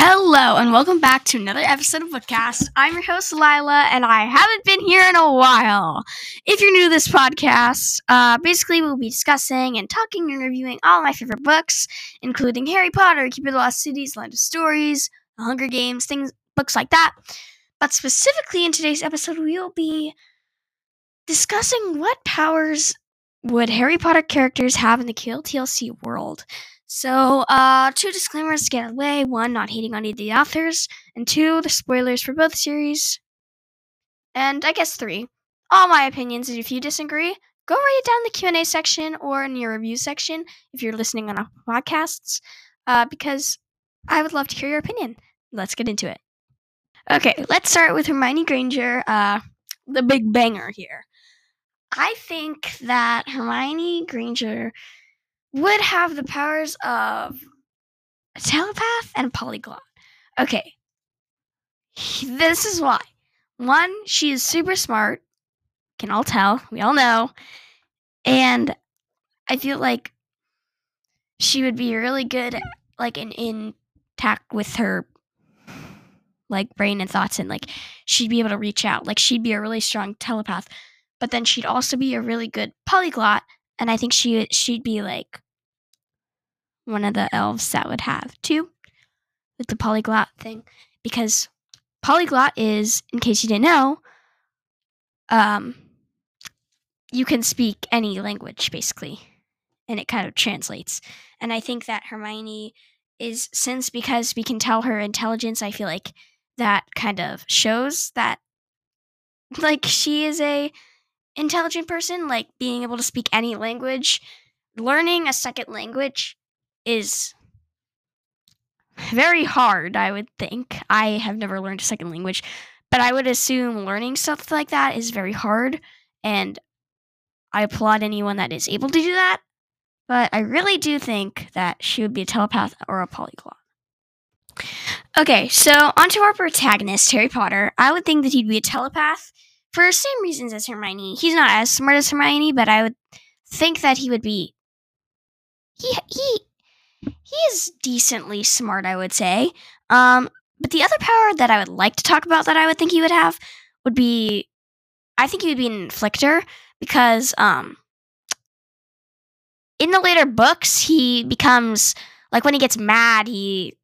Hello, and welcome back to another episode of Bookcast. I'm your host, Lyla, and I haven't been here in a while. If you're new to this podcast, uh, basically we'll be discussing and talking and reviewing all my favorite books, including Harry Potter, of the Lost Cities, Land of Stories, The Hunger Games, things, books like that. But specifically in today's episode, we will be discussing what powers would Harry Potter characters have in the KLTLC world. So, uh, two disclaimers to get away. One, not hating on any of the authors, and two, the spoilers for both series. And I guess three, all my opinions. If you disagree, go write it down in the Q and A section or in your review section if you're listening on podcasts, uh, because I would love to hear your opinion. Let's get into it. Okay, let's start with Hermione Granger, uh, the big banger here. I think that Hermione Granger would have the powers of a telepath and a polyglot. Okay. This is why. One, she is super smart. Can all tell. We all know. And I feel like she would be really good like in intact with her like brain and thoughts and like she'd be able to reach out. Like she'd be a really strong telepath. But then she'd also be a really good polyglot and I think she she'd be like one of the elves that would have two with the polyglot thing. Because polyglot is in case you didn't know um you can speak any language basically. And it kind of translates. And i think that hermione is since because we can tell her intelligence i feel like that kind of shows that like she is a intelligent person like being able to speak any language learning a second language is very hard, I would think. I have never learned a second language, but I would assume learning stuff like that is very hard, and I applaud anyone that is able to do that. But I really do think that she would be a telepath or a polyglot. Okay, so onto our protagonist, Harry Potter. I would think that he'd be a telepath for same reasons as Hermione. He's not as smart as Hermione, but I would think that he would be. He he he is decently smart, I would say. Um, but the other power that I would like to talk about that I would think he would have would be, I think he would be an inflictor because um, in the later books he becomes like when he gets mad he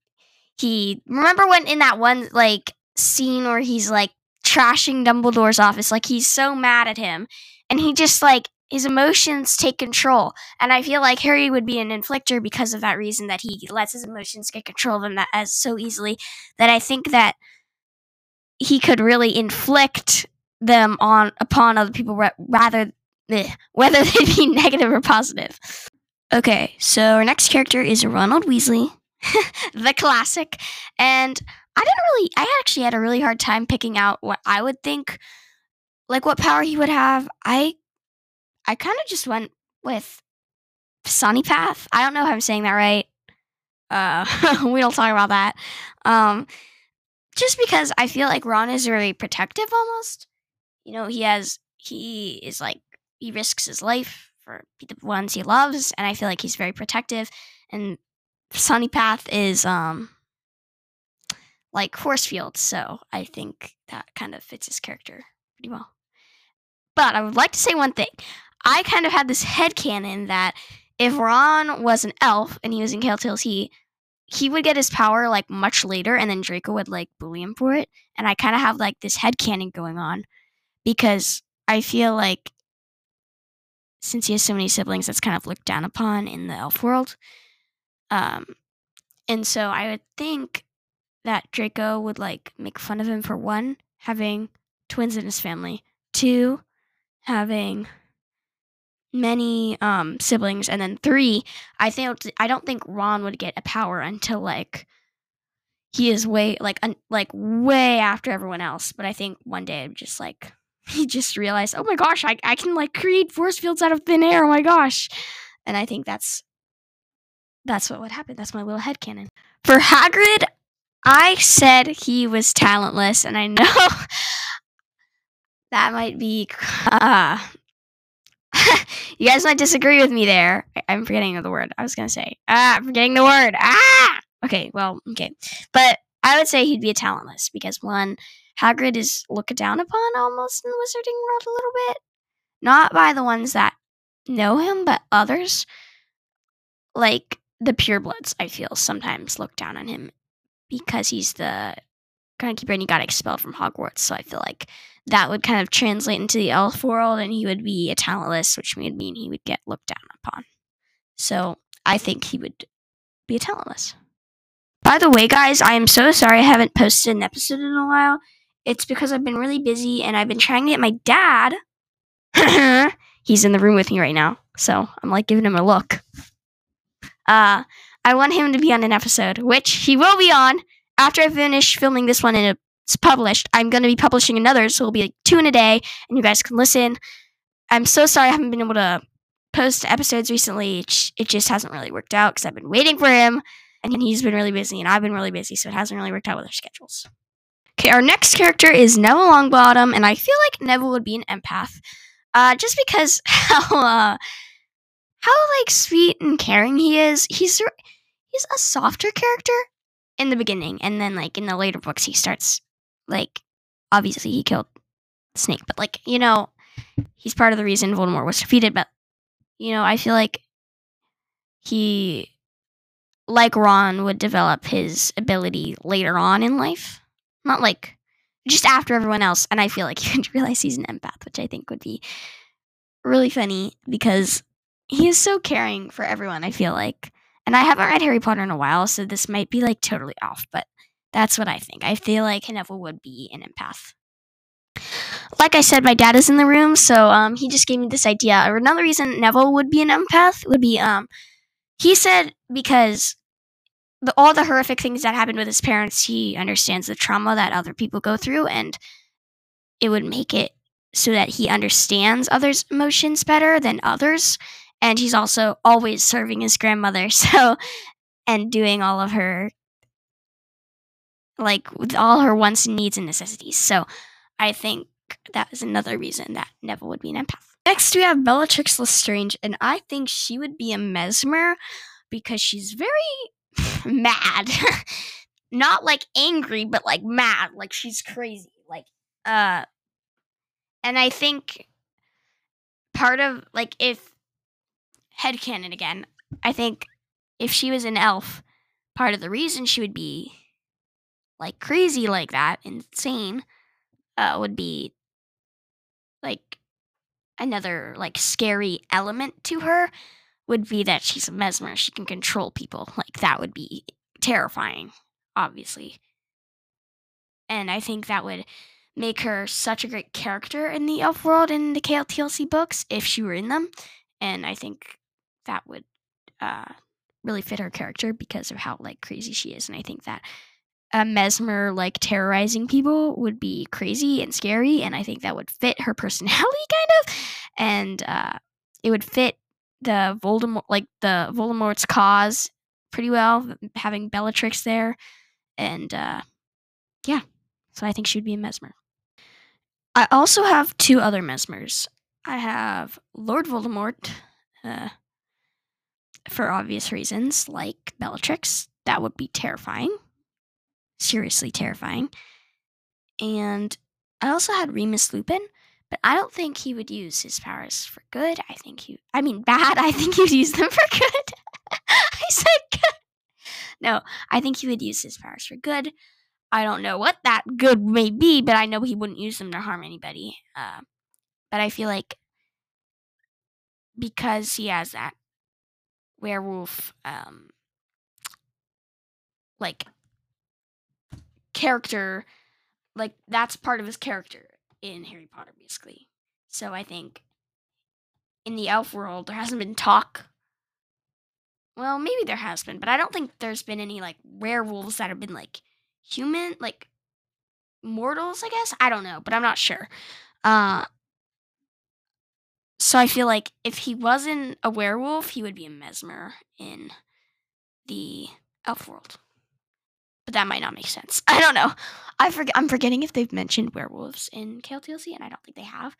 he remember when in that one like scene where he's like trashing Dumbledore's office like he's so mad at him and he just like his emotions take control. And I feel like Harry would be an inflictor because of that reason that he lets his emotions get control of him that as so easily that I think that he could really inflict them on upon other people rather eh, whether they be negative or positive. Okay, so our next character is Ronald Weasley, the classic, and I didn't really I actually had a really hard time picking out what I would think like what power he would have. I I kind of just went with Psionipath. I don't know if I'm saying that right. Uh, we don't talk about that. Um, just because I feel like Ron is very protective almost. You know, he has, he is like, he risks his life for the ones he loves, and I feel like he's very protective. And Psionipath is, um, like force fields, so I think that kind of fits his character pretty well. But I would like to say one thing. I kind of had this head canon that if Ron was an elf and he was in KLTLC, he he would get his power like much later and then Draco would like bully him for it. And I kind of have like this head canon going on because I feel like since he has so many siblings, that's kind of looked down upon in the elf world. Um, and so I would think that Draco would like make fun of him for one, having twins in his family, two, having many um siblings and then three i think i don't think ron would get a power until like he is way like un, like way after everyone else but i think one day just like he just realized oh my gosh I, I can like create force fields out of thin air oh my gosh. And i think that's that's what would happen. That's my little head canon for hagrid i said he was talentless and i know that might be uh, you guys might disagree with me there. I'm forgetting the word I was gonna say. Ah, I'm forgetting the word. Ah. Okay, well, okay. But I would say he'd be a talentless because one, Hagrid is looked down upon almost in the wizarding world a little bit. Not by the ones that know him, but others. Like the purebloods, I feel sometimes look down on him because he's the groundkeeper and he got expelled from Hogwarts. So I feel like that would kind of translate into the elf world and he would be a talentless, which would mean he would get looked down upon. So I think he would be a talentless. By the way, guys, I am so sorry I haven't posted an episode in a while. It's because I've been really busy and I've been trying to get my dad. He's in the room with me right now, so I'm like giving him a look. Uh, I want him to be on an episode, which he will be on after I finish filming this one and it's published. I'm going to be publishing another, so it'll be like two in a day, and you guys can listen. I'm so sorry I haven't been able to post episodes recently. It just hasn't really worked out because I've been waiting for him, and he's been really busy, and I've been really busy, so it hasn't really worked out with our schedules. Okay, our next character is Neville Longbottom, and I feel like Neville would be an empath, uh, just because how uh, how like sweet and caring he is. He's he's a softer character in the beginning, and then like in the later books, he starts like obviously he killed Snape, but like you know, he's part of the reason Voldemort was defeated. But you know, I feel like he, like Ron, would develop his ability later on in life not like just after everyone else. And I feel like would realize he's an empath, which I think would be really funny because he is so caring for everyone, I feel like. And I haven't read Harry Potter in a while, so this might be like totally off, but that's what I think. I feel like Neville would be an empath. Like I said, my dad is in the room, so um, he just gave me this idea. Another reason Neville would be an empath would be um, he said because the, all the horrific things that happened with his parents, he understands the trauma that other people go through, and it would make it so that he understands others' emotions better than others. And he's also always serving his grandmother, so and doing all of her like with all her wants and needs and necessities. So I think that is another reason that Neville would be an empath. Next, we have Bellatrix Lestrange, and I think she would be a mesmer because she's very mad. Not like angry, but like mad. Like she's crazy. Like, uh, and I think part of, like, if headcanon again, I think if she was an elf, part of the reason she would be like crazy like that, insane, uh, would be like another like scary element to her would be that she's a mesmer. She can control people. Like that would be terrifying, obviously. And I think that would make her such a great character in the elf world in the KLTLC books if she were in them. And I think that would uh, really fit her character because of how like crazy she is. And I think that a mesmer like terrorizing people would be crazy and scary. And I think that would fit her personality kind of. And uh, it would fit the Voldemort, like the Voldemort's cause, pretty well. Having Bellatrix there, and uh, yeah, so I think she would be a mesmer. I also have two other mesmers. I have Lord Voldemort, uh, for obvious reasons, like Bellatrix. That would be terrifying. Seriously terrifying. And I also had Remus Lupin, but I don't think he would use his powers for good. I think he, I mean, bad. I think he'd use them for good. I said good. No, I think he would use his powers for good. I don't know what that good may be, but I know he wouldn't use them to harm anybody. Uh, but I feel like because he has that werewolf, um, like character, like that's part of his character in Harry Potter, basically. So I think in the elf world, there hasn't been talk. Well, maybe there has been, but I don't think there's been any like werewolves that have been like human, like mortals, I guess. I don't know, but I'm not sure. Uh, so I feel like if he wasn't a werewolf, he would be a mesmer in the elf world but that might not make sense. I don't know. I forget. I'm forgetting if they've mentioned werewolves in KLTLC, and I don't think they have.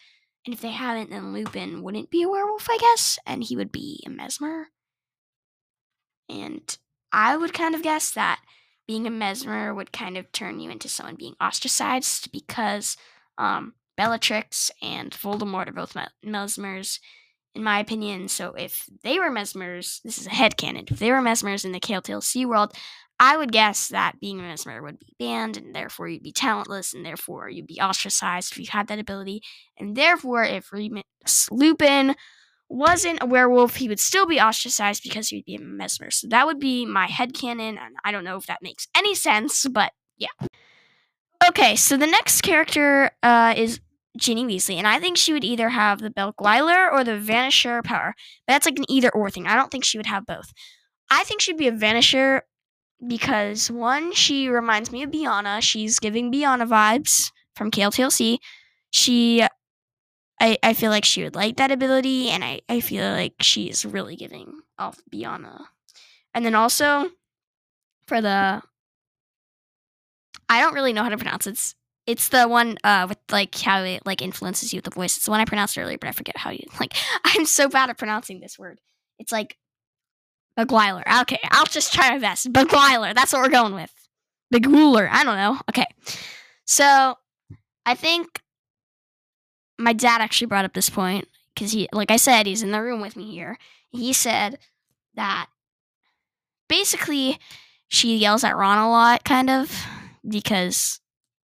And if they haven't, then Lupin wouldn't be a werewolf, I guess, and he would be a mesmer. And I would kind of guess that being a mesmer would kind of turn you into someone being ostracized because um, Bellatrix and Voldemort are both me- mesmers, in my opinion. So if they were mesmers, this is a head headcanon, if they were mesmers in the KTLC world, I would guess that being a mesmer would be banned, and therefore you'd be talentless, and therefore you'd be ostracized if you had that ability. And therefore, if Remus Lupin wasn't a werewolf, he would still be ostracized because he would be a mesmer. So that would be my headcanon, and I don't know if that makes any sense, but yeah. Okay, so the next character uh, is Ginny Weasley, and I think she would either have the Beguiler or the Vanisher power. But that's like an either or thing. I don't think she would have both. I think she'd be a Vanisher because one, she reminds me of Biana. She's giving Biana vibes from KLTLC. She I, I feel like she would like that ability and I, I feel like she's really giving off Biana. And then also for the I don't really know how to pronounce it. It's it's the one uh with like how it like influences you with the voice. It's the one I pronounced earlier, but I forget how you like I'm so bad at pronouncing this word. It's like Beguiler. Okay, I'll just try my best. Beguiler. That's what we're going with. Beguiler. I don't know. Okay. So I think my dad actually brought up this point because he, like I said, he's in the room with me here. He said that basically she yells at Ron a lot, kind of, because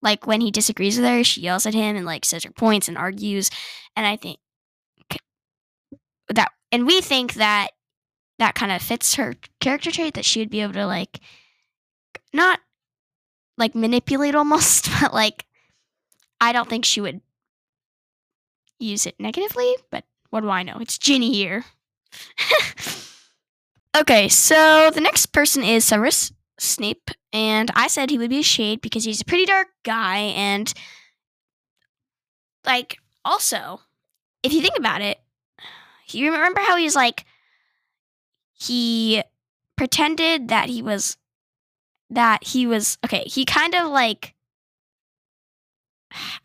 like when he disagrees with her, she yells at him and like says her points and argues. And I think that, and we think that that kind of fits her character trait that she would be able to like not like manipulate almost, but like I don't think she would use it negatively, but what do I know? It's Ginny here. okay, so the next person is Severus Snape, and I said he would be a shade because he's a pretty dark guy, and like also, if you think about it, you remember how he's like he pretended that he was that he was okay, he kind of like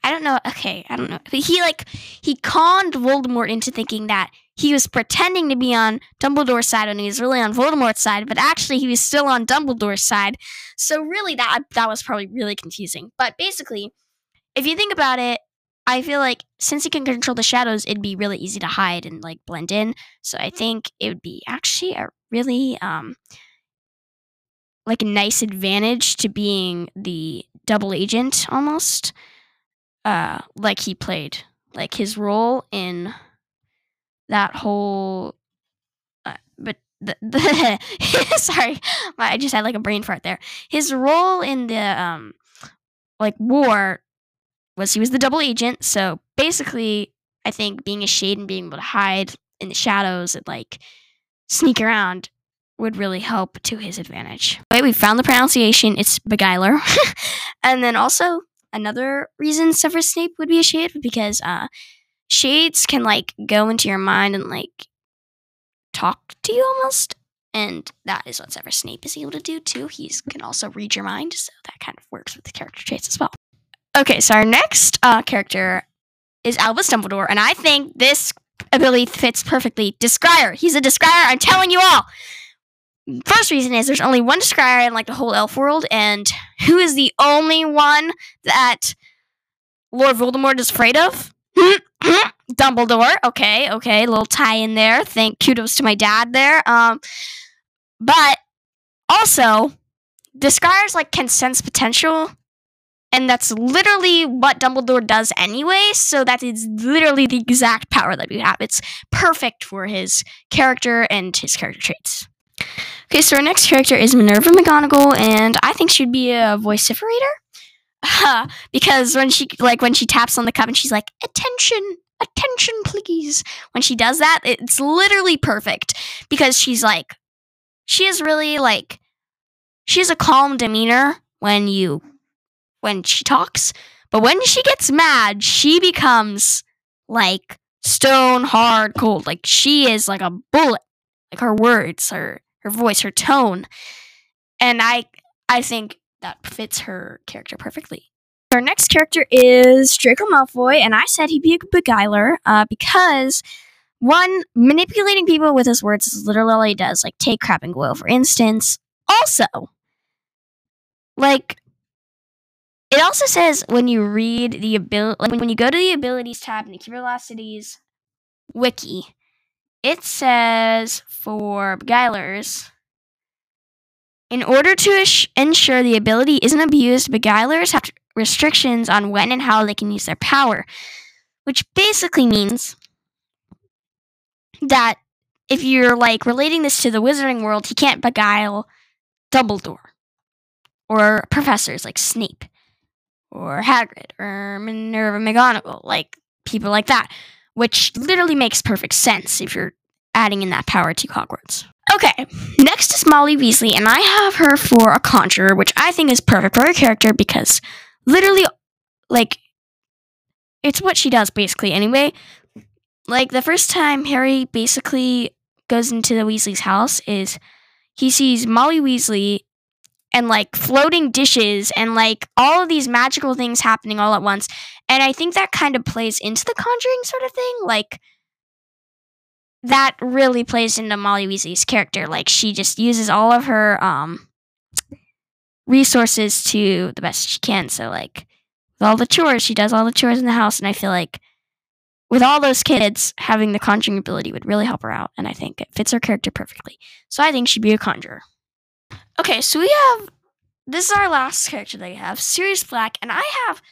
I don't know. Okay, I don't know. But he like he conned Voldemort into thinking that he was pretending to be on Dumbledore's side when he was really on Voldemort's side, but actually he was still on Dumbledore's side. So really that that was probably really confusing. But basically, if you think about it, I feel like since he can control the shadows, it'd be really easy to hide and like blend in. So I think it would be actually a really um like a nice advantage to being the double agent almost uh, like he played, like his role in that whole. Uh, but the, the sorry, I just had like a brain fart there. His role in the um, like war was he was the double agent. So basically, I think being a shade and being able to hide in the shadows and like sneak around would really help to his advantage. Okay, we found the pronunciation. It's beguiler. and then also another reason Severus Snape would be a shade because uh, shades can like go into your mind and like talk to you almost. And that is what Severus Snape is able to do too. He can also read your mind, so that kind of works with the character traits as well. Okay, so our next uh, character is Albus Dumbledore, and I think this ability fits perfectly. Descryer. He's a Descryer. I'm telling you all. First reason is there's only one Descryer in like the whole elf world, and who is the only one that Lord Voldemort is afraid of? Dumbledore. Okay, okay, little tie in there. Thank kudos to my dad there. Um, but also, Descryers like can sense potential, and that's literally what Dumbledore does anyway. So that is literally the exact power that we have. It's perfect for his character and his character traits. Okay, so our next character is Minerva McGonagall, and I think she'd be a vociferator. because when she like when she taps on the cup and she's like, attention, attention, please. When she does that, it's literally perfect. Because she's like she is really like she has a calm demeanor when you when she talks, but when she gets mad, she becomes like stone hard cold. Like she is like a bullet. Like her words are her voice, her tone. And I I think that fits her character perfectly. Our next character is Draco Malfoy, and I said he'd be a beguiler uh, because one, manipulating people with his words is literally all he does. Like take Crabbe and Goyle, for instance. Also, like it also says when you read the ability, like when you go to the abilities tab in the Curiosities wiki, it says for beguilers, in order to ensure the ability isn't abused, beguilers have restrictions on when and how they can use their power, which basically means that if you're like relating this to the wizarding world, he can't beguile Dumbledore or professors like Snape or Hagrid or Minerva McGonagall, like people like that, which literally makes perfect sense if you're adding in that power to Hogwarts. Okay, next is Molly Weasley, and I have her for a conjurer, which I think is perfect for her character because literally, like, it's what she does basically anyway. Like, the first time Harry basically goes into the Weasley's house is he sees Molly Weasley and like floating dishes and like all of these magical things happening all at once. And I think that kind of plays into the conjuring sort of thing. Like that really plays into Molly Weasley's character. Like she just uses all of her um resources to the best she can. So like with all the chores, she does all the chores in the house and I feel like with all those kids, having the conjuring ability would really help her out, and I think it fits her character perfectly. So I think she'd be a conjurer. Okay, so we have this is our last character that we have, Sirius Black, and I have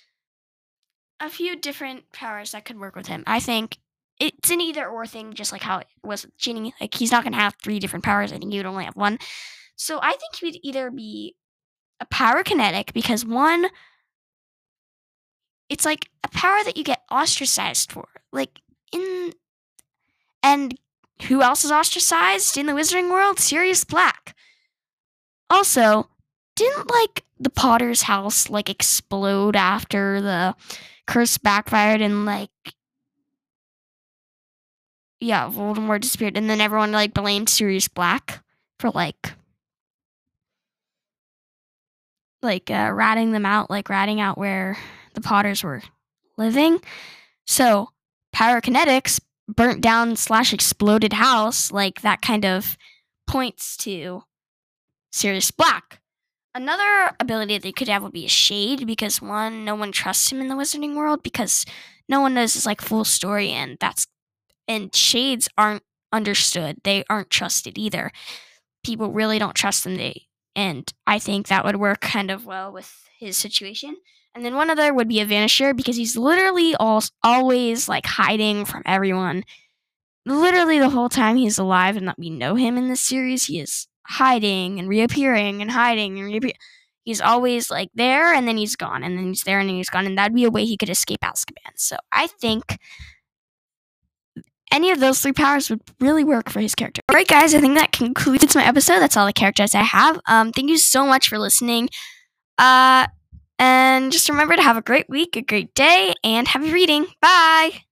a few different powers that could work with him. I think it's an either or thing, just like how it was with Ginny. Like he's not gonna have three different powers. I think he would only have one. So I think he would either be a pyrokinetic because one, it's like a power that you get ostracized for. Like in and who else is ostracized in the wizarding world? Sirius Black. Also, didn't like the Potter's house like explode after the curse backfired and like yeah, Voldemort disappeared and then everyone like blamed Sirius Black for like like uh, ratting them out, like ratting out where the Potters were living. So pyrokinetics burnt down slash exploded house, like that kind of points to Sirius Black. Another ability that they could have would be a shade because one, no one trusts him in the wizarding world because no one knows his like full story and that's and shades aren't understood. They aren't trusted either. People really don't trust them. They and I think that would work kind of well with his situation. And then one other would be a vanisher because he's literally all, always like hiding from everyone. Literally the whole time he's alive and that we know him in this series, he is hiding and reappearing and hiding and reappearing. He's always like there and then he's gone and then he's there and then he's gone. And that'd be a way he could escape Azkaban. So I think any of those three powers would really work for his character. All right, guys, I think that concludes my episode. That's all the characters I have. Um, thank you so much for listening. Uh, and just remember to have a great week, a great day, and happy reading. Bye.